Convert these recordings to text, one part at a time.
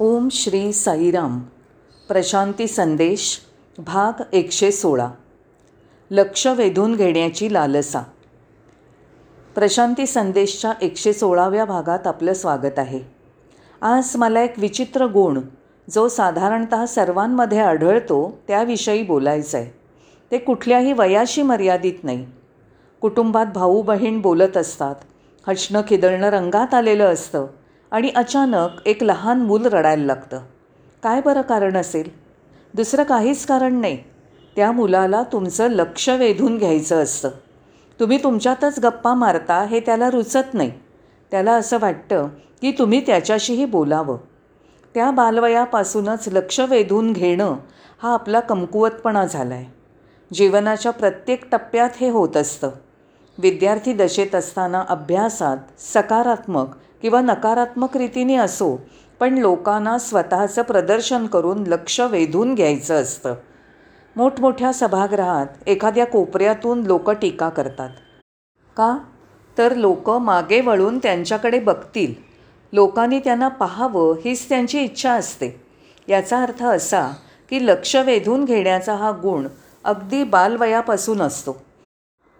ओम श्री साईराम. प्रशांती संदेश भाग एकशे सोळा. लक्ष वेधून घेण्याची लालसा. प्रशांती संदेशच्या एकशे सोळाव्या भागात आपलं स्वागत आहे. आज मला एक विचित्र गुण जो साधारणत सर्वांमध्ये आढळतो त्याविषयी बोलायचं आहे ते कुठल्याही वयाशी मर्यादित नाही. कुटुंबात भाऊ बहीण बोलत असतात. हसणं खिदळणं रंगात आलेलं असतं. आणि अचानक एक लहान मूल रडायला लागतं. काय बरं कारण असेल? दुसरं काहीच कारण नाही. त्या मुलाला तुमचं लक्ष वेधून घ्यायचं असतं. तुम्ही तुमच्यातच गप्पा मारता हे त्याला रुचत नाही. त्याला असं वाटतं की तुम्ही त्याच्याशीही बोलावं. त्या बालवयापासूनच लक्ष वेधून घेणं हा आपला कमकुवतपणा झाला आहे जीवनाच्या प्रत्येक टप्प्यात हे होत असतं. विद्यार्थी दशेत असताना अभ्यासात सकारात्मक किंवा नकारात्मक रीतीने असो पण लोकांना स्वतःचं प्रदर्शन करून लक्ष वेधून घ्यायचं असतं. मोठमोठ्या सभागृहात एखाद्या कोपऱ्यातून लोक टीका करतात. का? तर लोक मागे वळून त्यांच्याकडे बघतील. लोकांनी त्यांना पाहावं हीच त्यांची इच्छा असते. याचा अर्थ असा की लक्ष वेधून घेण्याचा हा गुण अगदी बालवयापासून असतो.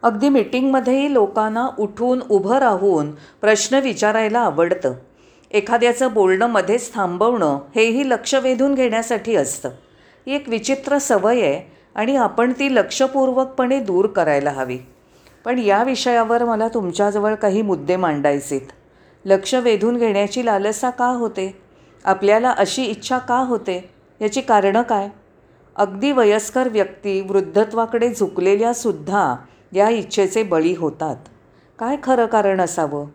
अगदी मिटिंगमध्येही लोकांना उठून उभं राहून प्रश्न विचारायला आवडतं. एखाद्याचं बोलणं मध्येच थांबवणं हेही लक्ष वेधून घेण्यासाठी असतं. ही एक विचित्र सवय आहे आणि आपण ती लक्षपूर्वकपणे दूर करायला हवी. पण या विषयावर मला तुमच्याजवळ काही मुद्दे मांडायचेत. लक्ष वेधून घेण्याची लालसा का होते? आपल्याला अशी इच्छा का होते? याची कारणं काय? अगदी वयस्कर व्यक्ती वृद्धत्वाकडे झुकलेल्यासुद्धा या इच्छेचे बळी होतात. काय खरं कारण असावं?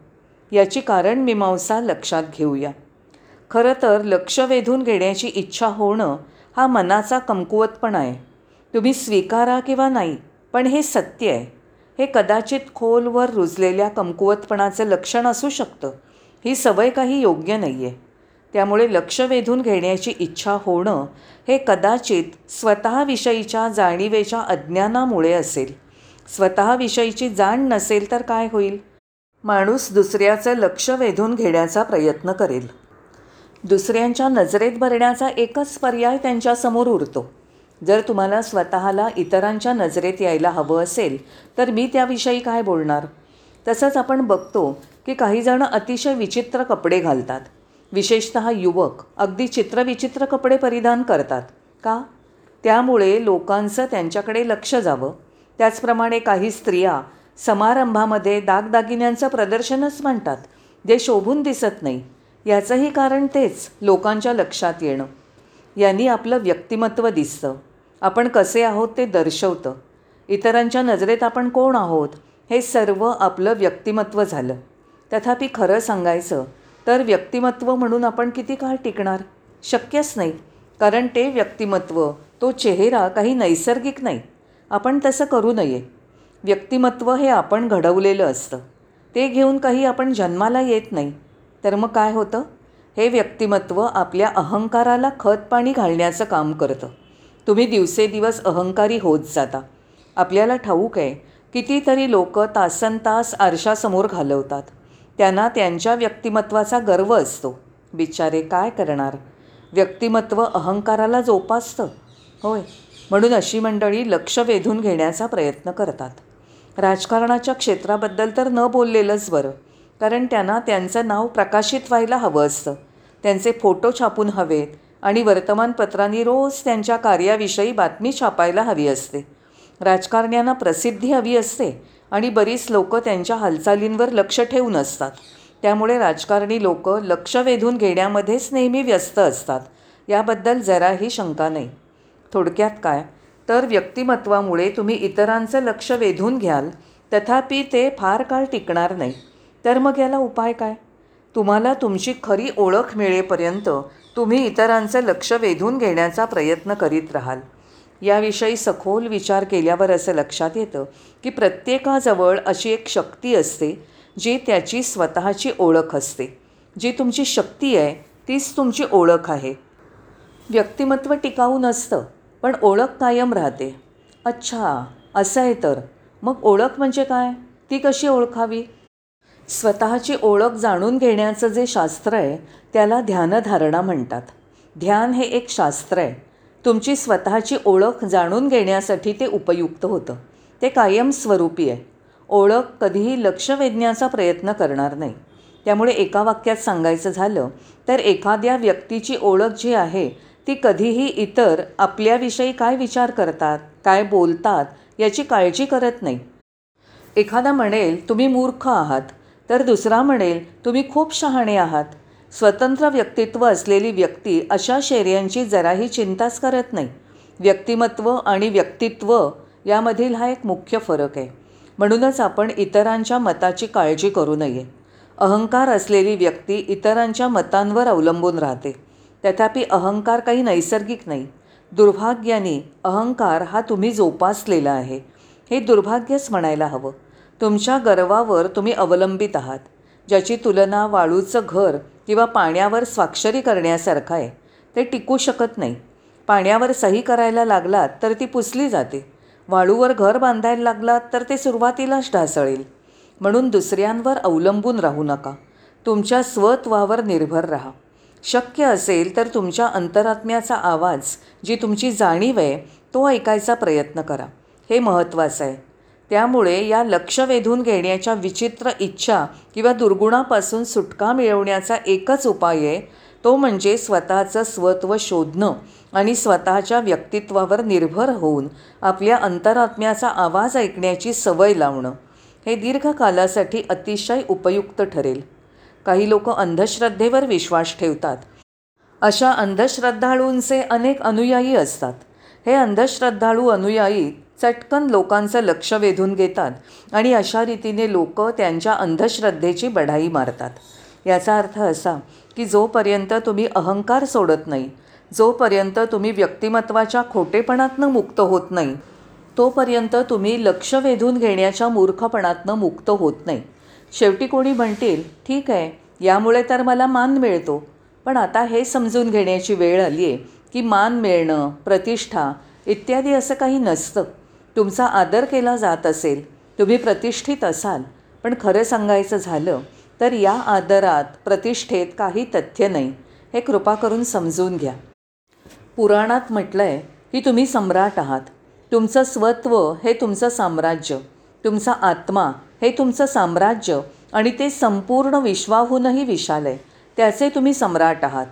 याची कारण मीमांसा लक्षात घेऊया. खरं तर लक्ष वेधून घेण्याची इच्छा होणं हा मनाचा कमकुवतपणा आहे. तुम्ही स्वीकारा किंवा नाही पण हे सत्य आहे. हे कदाचित खोलवर रुजलेल्या कमकुवतपणाचं लक्षण असू शकतं. ही सवय काही योग्य नाही आहे त्यामुळे लक्ष वेधून घेण्याची इच्छा होणं हे कदाचित स्वतःविषयीच्या जाणीवेच्या अज्ञानामुळे असेल. स्वतःविषयीची जाण नसेल तर काय होईल? माणूस दुसऱ्याचं लक्ष वेधून घेण्याचा प्रयत्न करेल. दुसऱ्यांच्या नजरेत भरण्याचा एकच पर्याय त्यांच्यासमोर उरतो. जर तुम्हाला स्वतःला इतरांच्या नजरेत यायला हवं असेल तर मी त्याविषयी काय बोलणार? तसंच आपण बघतो की काहीजणं अतिशय विचित्र कपडे घालतात. विशेषत युवक अगदी चित्रविचित्र कपडे परिधान करतात. का? त्यामुळे लोकांचं त्यांच्याकडे लक्ष जावं. त्याचप्रमाणे काही स्त्रिया समारंभामध्ये दागदागिन्यांचं प्रदर्शनच म्हणतात जे शोभून दिसत नाही. याचंही कारण तेच लोकांच्या लक्षात येणं. यांनी आपलं व्यक्तिमत्व दिसतं. आपण कसे आहोत ते दर्शवतं. इतरांच्या नजरेत आपण कोण आहोत हे सर्व आपलं व्यक्तिमत्व झालं. तथापि खरं सांगायचं तर व्यक्तिमत्व म्हणून आपण किती काळ टिकणार? शक्यच नाही. कारण ते व्यक्तिमत्व तो चेहरा काही नैसर्गिक नाही. आपण तसं करू नये. व्यक्तिमत्व हे आपण घडवलेलं असतं. ते घेऊन काही आपण जन्माला येत नाही. तर मग काय होतं? हे व्यक्तिमत्व आपल्या अहंकाराला खतपाणी घालण्याचं काम करतं. तुम्ही दिवसेदिवस अहंकारी होत जाता. आपल्याला ठाऊक आहे कितीतरी लोक तासन तास आरशासमोर घालवतात. त्यांना त्यांच्या व्यक्तिमत्वाचा गर्व असतो. बिचारे काय करणार? व्यक्तिमत्व अहंकाराला जोपासतं. होय. म्हणून अशी मंडळी लक्ष वेधून घेण्याचा प्रयत्न करतात. राजकारणाच्या क्षेत्राबद्दल तर न बोललेलंच बरं कारण त्यांना त्यांचं नाव प्रकाशित व्हायला हवं असतं. त्यांचे फोटो छापून हवेत आणि वर्तमानपत्रांनी रोज त्यांच्या कार्याविषयी बातमी छापायला हवी असते. राजकारण्यांना प्रसिद्धी हवी असते आणि बरीच लोकं त्यांच्या हालचालींवर लक्ष ठेवून असतात. त्यामुळे राजकारणी लोक लक्ष वेधून घेण्यामध्येच नेहमी व्यस्त असतात. याबद्दल जराही शंका नाही. थोडक्यात काय? तर व्यक्तिमत्वामुळे तुम्ही इतरांचं लक्ष वेधून घ्याल तथापि ते फार काळ टिकणार नाही. तर मग याला उपाय काय? तुम्हाला तुमची खरी ओळख मिळेपर्यंत तुम्ही इतरांचं लक्ष वेधून घेण्याचा प्रयत्न करीत राहाल. याविषयी सखोल विचार केल्यावर असं लक्षात येतं की प्रत्येकाजवळ अशी एक शक्ती असते जी त्याची स्वतःची ओळख असते. जी तुमची शक्ती आहे तीच तुमची ओळख आहे. व्यक्तिमत्व टिकाऊ नसतं. पण ओळख कायम राहते. अच्छा असं आहे तर. मग ओळख म्हणजे काय? ती कशी ओळखावी? स्वतःची ओळख जाणून घेण्याचं जे शास्त्र आहे त्याला ध्यानधारणा म्हणतात. ध्यान हे एक शास्त्र आहे. तुमची स्वतःची ओळख जाणून घेण्यासाठी ते उपयुक्त होतं. ते कायमस्वरूपी आहे. ओळख कधीही लक्ष वेधण्याचा प्रयत्न करणार नाही. त्यामुळे एका वाक्यात सांगायचं झालं तर एखाद्या व्यक्तीची ओळख जी आहे ती कधीही इतर आपल्याविषयी काय विचार करतात काय बोलतात याची काळजी करत नाही. एखादा म्हणेल तुम्ही मूर्ख आहात. तर दुसरा म्हणेल तुम्ही खूप शहाणे आहात. स्वतंत्र व्यक्तित्व असलेली व्यक्ती अशा शेर्यांची जराही चिंताच करत नाही. व्यक्तिमत्व आणि व्यक्तित्व यामधील हा एक मुख्य फरक आहे. म्हणूनच आपण इतरांच्या मताची काळजी करू नये. अहंकार असलेली व्यक्ती इतरांच्या मतांवर अवलंबून राहते. तथापि अहंकार काही नैसर्गिक नाही. दुर्भाग्याने अहंकार हा तुम्ही जोपासलेला आहे. हे दुर्भाग्यच म्हणायला हवं. तुमच्या गर्वावर तुम्ही अवलंबित आहात. ज्याची तुलना वाळूचं घर किंवा पाण्यावर स्वाक्षरी करण्यासारखं आहे ते टिकू शकत नाही. पाण्यावर सही करायला लागलात तर ती पुसली जाते. वाळूवर घर बांधायला लागलात तर ते सुरुवातीलाच ढासळेल. म्हणून दुसऱ्यांवर अवलंबून राहू नका. तुमच्या स्वत्वावर निर्भर राहा. शक्य असेल तर तुमच्या अंतरात्म्याचा आवाज जी तुमची जाणीव आहे तो ऐकायचा प्रयत्न करा. हे महत्त्वाचं आहे. त्यामुळे या लक्ष वेधून घेण्याच्या विचित्र इच्छा किंवा दुर्गुणापासून सुटका मिळवण्याचा एकच उपाय आहे तो म्हणजे स्वतःचं स्वत्व शोधणं आणि स्वतःच्या व्यक्तित्वावर निर्भर होऊन आपल्या अंतरात्म्याचा आवाज ऐकण्याची सवय लावणं. हे दीर्घकालासाठी अतिशय उपयुक्त ठरेल. काही लोक अंधश्रद्धेवर विश्वास ठेवतात. अशा अंधश्रद्धाळूंचे अनेक अनुयायी असतात. हे अंधश्रद्धाळू अनुयायी चटकन लोकांचं लक्ष वेधून घेतात आणि अशा रीतीने लोक त्यांच्या अंधश्रद्धेची बढाई मारतात. याचा अर्थ असा की जोपर्यंत तुम्ही अहंकार सोडत नाही जोपर्यंत तुम्ही व्यक्तिमत्वाच्या खोटेपणातनं मुक्त होत नाही तोपर्यंत तुम्ही लक्ष वेधून घेण्याच्या मूर्खपणातनं मुक्त होत नाही. शेवटी कोणी म्हणतील ठीक आहे यामुळे तर मला मान मिळतो. पण आता हे समजून घेण्याची वेळ आली आहे की मान मिळणं प्रतिष्ठा इत्यादी असं काही नसतं. तुमचा आदर केला जात असेल तुम्ही प्रतिष्ठित असाल. पण खरं सांगायचं झालं तर या आदरात प्रतिष्ठेत काही तथ्य नाही. हे कृपा करून समजून घ्या. पुराणात म्हटलं आहे की तुम्ही सम्राट आहात. तुमचं स्वत्व हे तुमचं साम्राज्य. तुमचा आत्मा हे तुमचं साम्राज्य आणि ते संपूर्ण विश्वाहूनही विशाल आहे. त्याचे तुम्ही सम्राट आहात.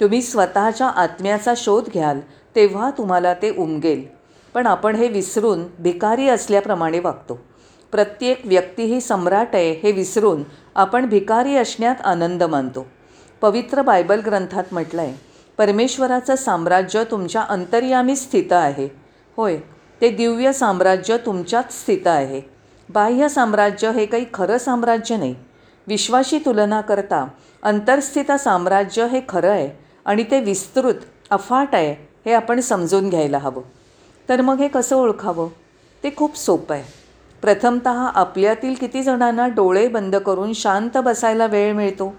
तुम्ही स्वतःच्या आत्म्याचा शोध घ्याल तेव्हा तुम्हाला ते उमगेल. पण आपण हे विसरून भिकारी असल्याप्रमाणे वागतो. प्रत्येक व्यक्ती ही सम्राट आहे हे विसरून आपण भिकारी असण्यात आनंद मानतो. पवित्र बायबल ग्रंथात म्हटलं आहे परमेश्वराचं साम्राज्य तुमच्या अंतर्यामी स्थित आहे. होय ते दिव्य साम्राज्य तुमच्यात स्थित आहे. बाह्य साम्राज्य हे काही खरं साम्राज्य नाही. विश्वाशी तुलना करता अंतर्स्थित साम्राज्य हे खरं आहे आणि ते विस्तृत अफाट आहे हे आपण समजून घ्यायला हवं. तर मग हे कसं ओळखावं? ते खूप सोपं आहे. प्रथमत आपल्यातील किती जणांना डोळे बंद करून शांत बसायला वेळ मिळतो?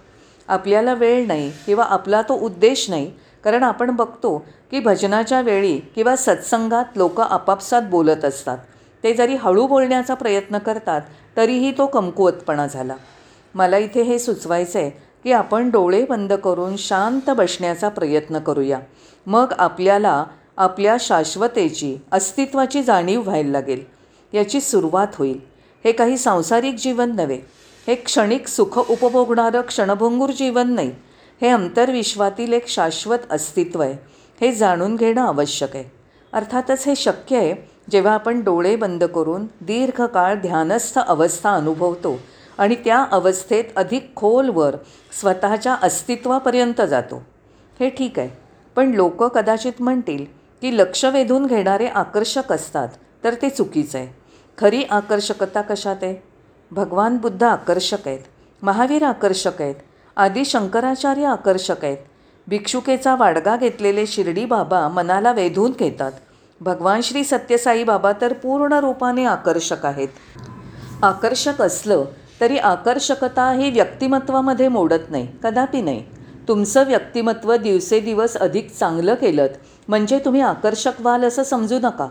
आपल्याला वेळ नाही किंवा आपला तो उद्देश नाही कारण आपण बघतो की भजनाच्या वेळी किंवा सत्संगात लोक आपापसात बोलत असतात. ते जरी हळू बोलण्याचा प्रयत्न करतात तरीही तो कमकुवतपणा झाला. मला इथे हे सुचवायचं आहे की आपण डोळे बंद करून शांत बसण्याचा प्रयत्न करूया. मग आपल्याला आपल्या शाश्वतेची अस्तित्वाची जाणीव व्हायला लागेल. याची सुरुवात होईल. हे काही सांसारिक जीवन नव्हे. हे क्षणिक सुख उपभोगणारं क्षणभंगूर जीवन नाही. हे अंतर्विश्वातील एक शाश्वत अस्तित्व आहे. हे जाणून घेणं आवश्यक आहे. अर्थातच हे शक्य आहे जेव्हा आपण डोळे बंद करून दीर्घकाळ ध्यानस्थ अवस्था अनुभवतो आणि त्या अवस्थेत अधिक खोलवर स्वतःच्या अस्तित्वापर्यंत जातो. हे ठीक आहे पण लोक कदाचित म्हणतील की लक्ष वेधून घेणारे आकर्षक असतात तर ते चुकीचं आहे. खरी आकर्षकता कशात आहे? भगवान बुद्ध आकर्षक आहेत महावीर आकर्षक आहेत आदी शंकराचार्य आकर्षक आहेत. भिक्षुकेचा वाडगा घेतलेले शिर्डी बाबा मनाला वेधून घेतात. भगवान श्री सत्यसाई बाबा तर पूर्ण रूपाने आकर्षक आहेत. आकर्षक असलं तरी आकर्षकता ही व्यक्तिमत्वामध्ये मोडत नाही कदापि नाही. तुमचं व्यक्तिमत्व दिवसेदिवस अधिक चांगलं केलं म्हणजे तुम्ही आकर्षक व्हाल असं समजू नका.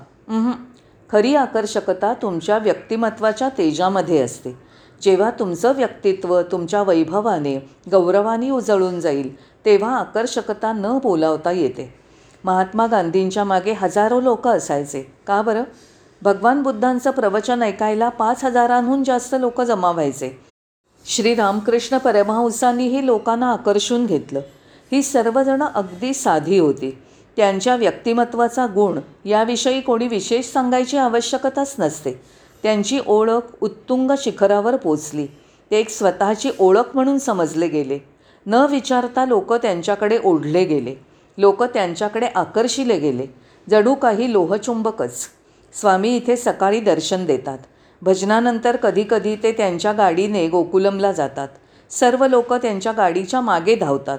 खरी आकर्षकता तुमच्या व्यक्तिमत्वाच्या तेजामध्ये असते. जेव्हा तुमचं व्यक्तित्व तुमच्या वैभवाने गौरवाने उजळून जाईल तेव्हा आकर्षकता न बोलावता येते. महात्मा गांधींच्या मागे हजारो लोक असायचे. का बरं? भगवान बुद्धांचं प्रवचन ऐकायला पाच हजारांहून जास्त लोक जमा व्हायचे. श्री रामकृष्ण परमहंसांनीही लोकांना आकर्षून घेतलं. ही सर्वजणं अगदी साधी होती. त्यांच्या व्यक्तिमत्वाचा गुण याविषयी कोणी विशेष सांगायची आवश्यकताच नसते. त्यांची ओळख उत्तुंग शिखरावर पोचली. ते एक स्वतःची ओळख म्हणून समजले गेले. न विचारता लोक त्यांच्याकडे ओढले गेले. लोक त्यांच्याकडे आकर्षिले गेले. जणू काही लोहचुंबकच. स्वामी इथे सकाळी दर्शन देतात. भजनानंतर कधीकधी ते त्यांच्या गाडीने गोकुलमला जातात. सर्व लोक त्यांच्या गाडीच्या मागे धावतात.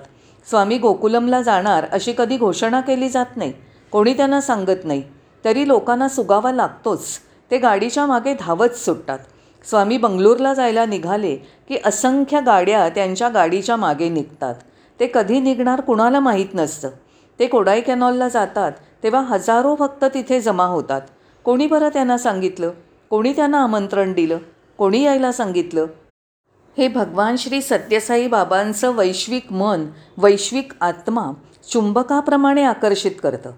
स्वामी गोकुलमला जाणार अशी कधी घोषणा केली जात नाही. कोणी त्यांना सांगत नाही. तरी लोकांना सुगावा लागतोच. ते गाडीच्या मागे धावत सुटतात. स्वामी बंगलोरला जायला निघाले की असंख्य गाड्या त्यांच्या गाडीच्या मागे निघतात. ते कधी निघणार कुणाला माहीत नसतं. ते कोडाई कॅनॉलला जातात तेव्हा हजारो भक्त तिथे जमा होतात. कोणी बरं त्यांना सांगितलं? कोणी त्यांना आमंत्रण दिलं? कोणी यायला सांगितलं? हे भगवान श्री सत्यसाई बाबांचं वैश्विक मन वैश्विक आत्मा चुंबकाप्रमाणे आकर्षित करतं.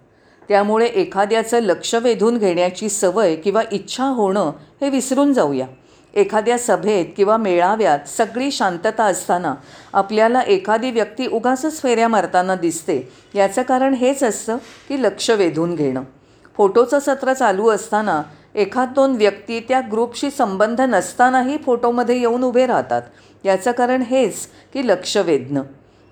त्यामुळे एखाद्याचं लक्ष वेधून घेण्याची सवय किंवा इच्छा होणं हे विसरून जाऊया. एखाद्या सभेत किंवा मेळाव्यात सगळी शांतता असताना आपल्याला एखादी व्यक्ती उगाचच फेऱ्या मारताना दिसते. याचं कारण हेच असतं की लक्ष वेधून घेणं. फोटोचं सत्र चालू असताना एखाद दोन व्यक्ती त्या ग्रुपशी संबंध नसतानाही फोटोमध्ये येऊन उभे राहतात. याचं कारण हेच की लक्ष वेधणं.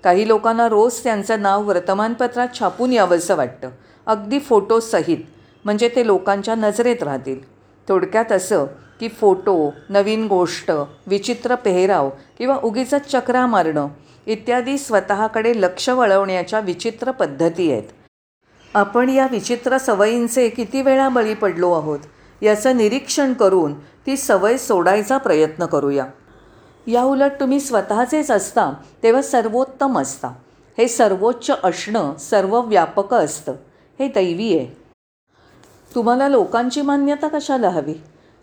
काही लोकांना रोज त्यांचं नाव वर्तमानपत्रात छापून यावंसं वाटतं. अगदी फोटोसहित. म्हणजे ते लोकांच्या नजरेत राहतील. थोडक्यात असं की फोटो नवीन गोष्ट विचित्र पेहराव किंवा उगीच चक्रा मारणं इत्यादी स्वतःकडे लक्ष वळवण्याच्या विचित्र पद्धती आहेत. आपण या विचित्र सवयींचे किती वेळा बळी पडलो आहोत याचं निरीक्षण करून ती सवय सोडायचा प्रयत्न करूया. या उलट तुम्ही स्वतःचेच असता तेव्हा सर्वोत्तम असता. हे सर्वोच्च असणं सर्व व्यापक असतं. हे दैवी आहे. तुम्हाला लोकांची मान्यता कशाला हवी?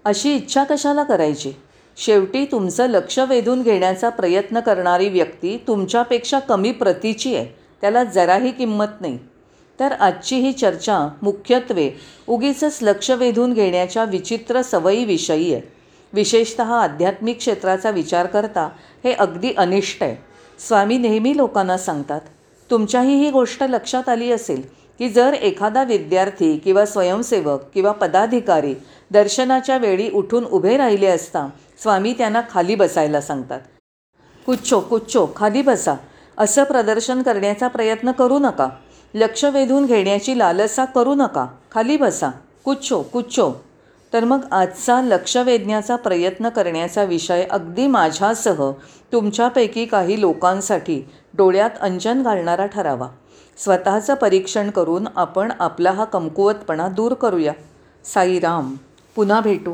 अशी इच्छा कशाला करायची? शेवटी तुमचं लक्ष वेधून घेण्याचा प्रयत्न करणारी व्यक्ती तुमच्यापेक्षा कमी प्रतीची आहे. त्याला जराही किंमत नाही. तर आजची ही चर्चा मुख्यत्वे उगीचच लक्ष वेधून घेण्याच्या विचित्र सवयीविषयी आहे. विशेषत आध्यात्मिक क्षेत्राचा विचार करता हे अगदी अनिष्ट आहे. स्वामी नेहमी लोकांना सांगतात तुमच्याही ही गोष्ट लक्षात आली असेल की जर एखादा विद्यार्थी किंवा स्वयंसेवक किंवा पदाधिकारी दर्शनाच्या वेळी उठून उभे राहिले असता स्वामी त्यांना खाली बसायला सांगतात. कुच्छो कुच्छो खाली बसा. असं प्रदर्शन करण्याचा प्रयत्न करू नका. लक्ष वेधून घेण्याची लालसा करू नका. खाली बसा. कुच्छो कुच्छो तर मग आजचा लक्ष वेधण्याचा प्रयत्न करण्याचा विषय अगदी माझ्यासह तुमच्यापैकी काही लोकांसाठी डोळ्यात अंजन घालणारा ठरावा. स्वतःचं परीक्षण करून आपण आपला हा कमकुवतपणा दूर करूया. साईराम पुन्हा भेटू.